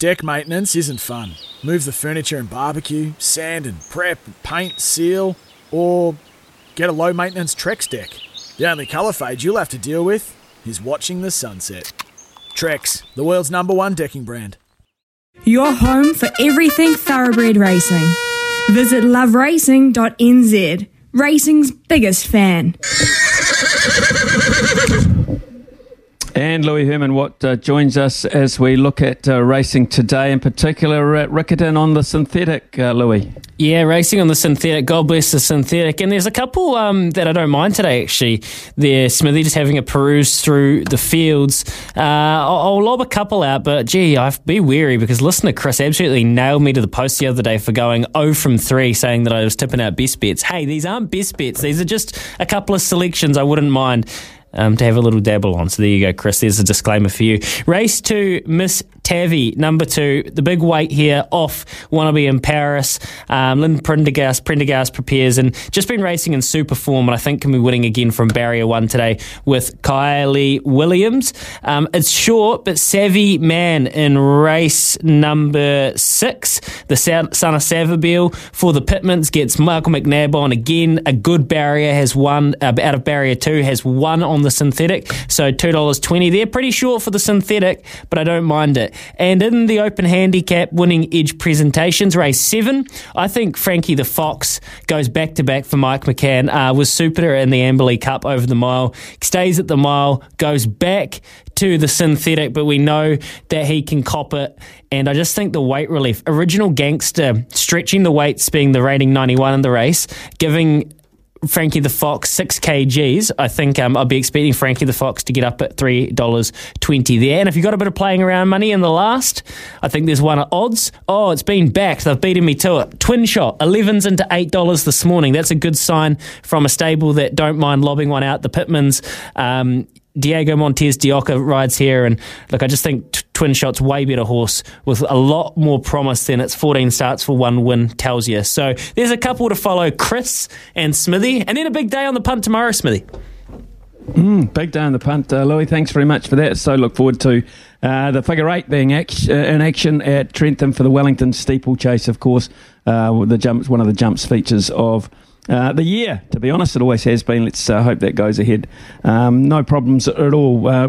Deck maintenance isn't fun. Move the furniture and barbecue, sand and prep, paint, seal, or get a low maintenance Trex deck. The only colour fade you'll have to deal with is watching the sunset. Trex, the world's number one decking brand. Your home for everything thoroughbred racing. Visit loveracing.nz, racing's biggest fan. And Louis Herman Watt uh, joins us as we look at uh, racing today, in particular at Riccarton on the synthetic, uh, Louis. Yeah, racing on the synthetic. God bless the synthetic. And there's a couple um, that I don't mind today, actually. There, Smithy just having a peruse through the fields. Uh, I'll, I'll, lob a couple out, but gee, I've be wary because listener Chris absolutely nailed me to the post the other day for going 0 from 3, saying that I was tipping out best bets. Hey, these aren't best bets. These are just a couple of selections I wouldn't mind um, to have a little dabble on. So there you go, Chris. There's a disclaimer for you. Race two, Miss Tavi, number two. The big weight here off Wannabe in Paris. Um, Lynn Prendergast, Prendergast prepares and just been racing in super form and I think can be winning again from barrier one today with Kylie Williams. Um, it's short but savvy man in race number six. The son of Savabeel for the Pitmans gets Michael McNab on again. A good barrier has won uh, out of barrier two has won on the synthetic. So $2.20 there. Pretty short for the synthetic, but I don't mind it. And in the open handicap winning edge presentations, race seven, I think Frankie the Fox goes back to back for Mike McCann. Uh, was super in the Amberley Cup over the mile, stays at the mile, goes back to the synthetic, but we know that he can cop it. And I just think the weight relief, original gangster, stretching the weights being the rating 91 in the race, giving Frankie the Fox, six kgs. I think um, I'll be expecting Frankie the Fox to get up at three dollars twenty there. And if you've got a bit of playing around money in the last, I think there's one at odds. Oh, it's been backed. They've beaten me to it. Twin shot, elevens into eight dollars this morning. That's a good sign from a stable that don't mind lobbing one out. The Pitmans. Um, Diego Montez de Oca rides here, and look, I just think t- Twin Shot's way better horse with a lot more promise than its 14 starts for one win tells you. So there's a couple to follow, Chris and Smithy, and then a big day on the punt tomorrow, Smithy. Mm, big day on the punt, uh, Louis. Thanks very much for that. So look forward to uh, the figure eight being act- uh, in action at Trentham for the Wellington steeplechase, of course. Uh, the jumps, one of the jumps features of uh, the year, to be honest, it always has been. Let's uh, hope that goes ahead. Um, no problems at all. Uh,